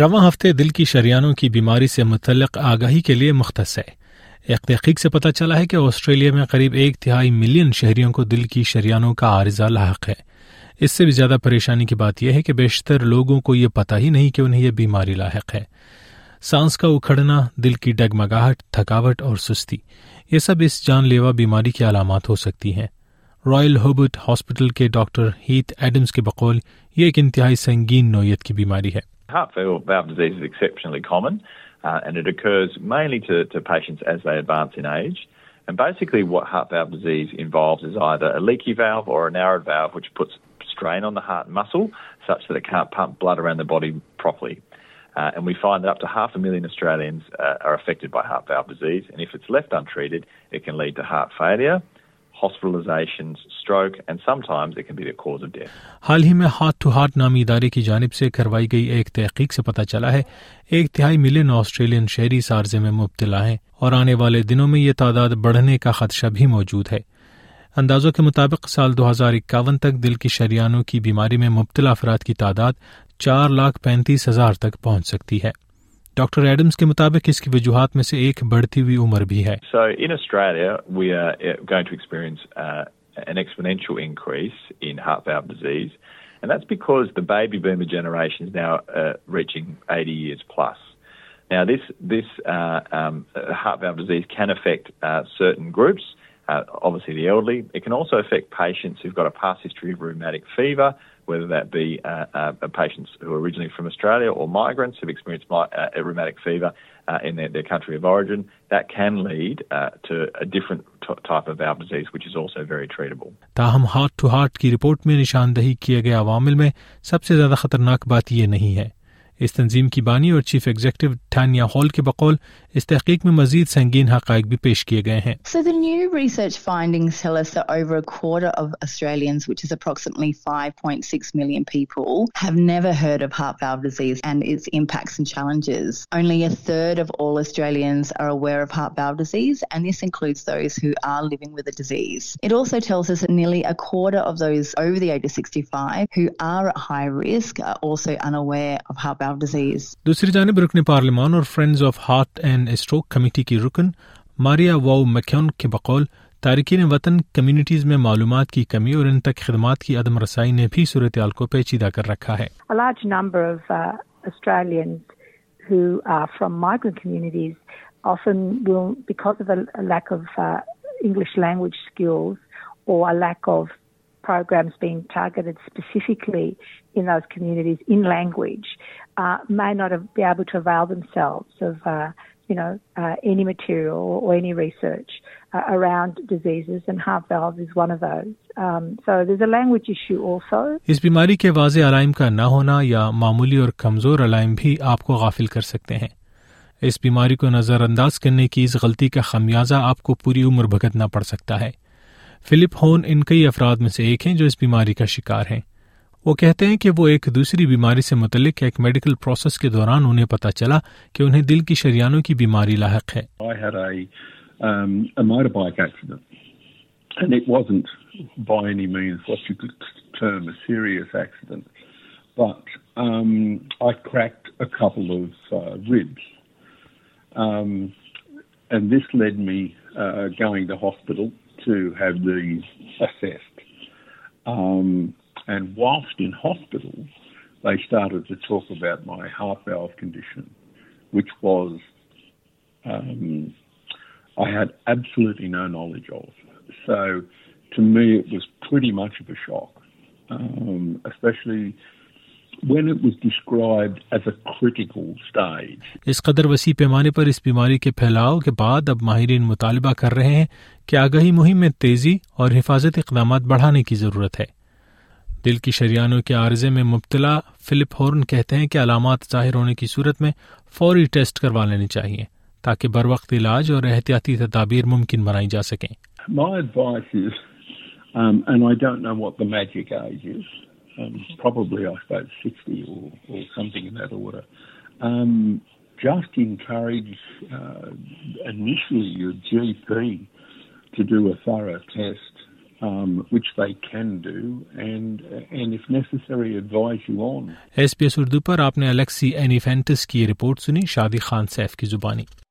رواں ہفتے دل کی شریانوں کی بیماری سے متعلق آگاہی کے لیے مختص ہے ایک تحقیق سے پتہ چلا ہے کہ آسٹریلیا میں قریب ایک تہائی ملین شہریوں کو دل کی شریانوں کا عارضہ لاحق ہے اس سے بھی زیادہ پریشانی کی بات یہ ہے کہ بیشتر لوگوں کو یہ پتہ ہی نہیں کہ انہیں یہ بیماری لاحق ہے سانس کا اکھڑنا دل کی ڈگمگاہٹ تھکاوٹ اور سستی یہ سب اس جان لیوا بیماری کی علامات ہو سکتی ہیں رائل ہوبٹ ہاسپٹل کے ڈاکٹر ہیتھ ایڈمز کے بقول یہ ایک انتہائی سنگین نوعیت کی بیماری ہے Heart valve disease is exceptionally common uh, and it occurs mainly to, to patients as they advance in age. And basically, what heart valve disease involves is either a leaky valve or a narrowed valve, which puts strain on the heart muscle such that it can't pump blood around the body properly. Uh, and we find that up to half a million Australians uh, are affected by heart valve disease. And if it's left untreated, it can lead to heart failure, حال ہی میں ہاتھ to ہاتھ نامی ادارے کی جانب سے کروائی گئی ایک تحقیق سے پتا چلا ہے ایک تہائی ملین آسٹریلین شہری سارزے میں مبتلا ہیں اور آنے والے دنوں میں یہ تعداد بڑھنے کا خدشہ بھی موجود ہے اندازوں کے مطابق سال دو ہزار اکاون تک دل کی شریانوں کی بیماری میں مبتلا افراد کی تعداد چار لاکھ پینتیس ہزار تک پہنچ سکتی ہے ڈاکٹر ایڈمز کے مطابق اس کی وجوہات میں سے ایک بڑھتی ہوئی عمر بھی ہے so in Australia we are going to experience uh, obviously the elderly. It can also affect patients who've got a past history of rheumatic fever, whether that be uh, uh, patients who are originally from Australia or migrants who've experienced my, uh, a rheumatic fever uh, in their, their country of origin. That can lead uh, to a different t- type of bowel disease, which is also very treatable. تاہم Heart to Heart کی report میں نشاندہی کیا گیا عوامل میں سب سے زیادہ خطرناک بات یہ نہیں ہے اس تنظیم کی بانی اور چیف ایگزیکٹو ٹانیا ہال کے بقول اس تحقیق میں مزید سنگین حقائق بھی پیش کیے گئے ہیں So the new research findings tell us that over a quarter of Australians, which is approximately 5.6 million people, have never heard of heart valve disease and its impacts and challenges. Only a third of all Australians are aware of heart valve disease and this includes those who are living with the disease. It also tells us that nearly a quarter of those over the 65 who are at high risk are also unaware of heart دوسری جانب رکن پارلیمان اور Friends of Heart and Stroke committee کی رکن ماریا واؤ مکیون کے بقول تارکین وطن کمیونٹیز میں معلومات کی کمی اور ان تک خدمات کی عدم رسائی نے بھی صورتحال کو پیچیدہ کر رکھا ہے انگلش لینگویج اسکولس اور lack of programs being targeted specifically in those communities in language uh, may not have be able to avail themselves of uh, you know, uh, any material or any research uh, around diseases and heart valve is one of those. Um, so there's a language issue also. اس بیماری کے واضح علائم کا نہ ہونا یا معمولی اور کمزور علائم بھی آپ کو غافل کر سکتے ہیں اس بیماری کو نظر انداز کرنے کی اس غلطی کا خمیازہ آپ کو پوری عمر بھگتنا پڑ سکتا ہے فلپ ہون ان کئی افراد میں سے ایک ہیں جو اس بیماری کا شکار ہیں وہ کہتے ہیں کہ وہ ایک دوسری بیماری سے متعلق ایک میڈیکل پروسیس کے دوران انہیں انہیں چلا کہ دل کی شریانوں کی بیماری لاحق ہے نالج سر تھوڑی ماں شاکلی اس قدر وسیع پیمانے پر اس بیماری کے پھیلاؤ کے بعد اب ماہرین مطالبہ کر رہے ہیں کہ آگاہی مہم میں تیزی اور حفاظت اقدامات بڑھانے کی ضرورت ہے دل کی شریانوں کے عارضے میں مبتلا فلپ ہورن کہتے ہیں کہ علامات ظاہر ہونے کی صورت میں فوری ٹیسٹ کروا لینی چاہیے تاکہ بر وقت علاج اور احتیاطی تدابیر ممکن بنائی جا سکے ایس پی ایس اردو پر آپ نے الیکسی اینیفینٹس کی رپورٹ سنی شادی خان سیف کی زبانی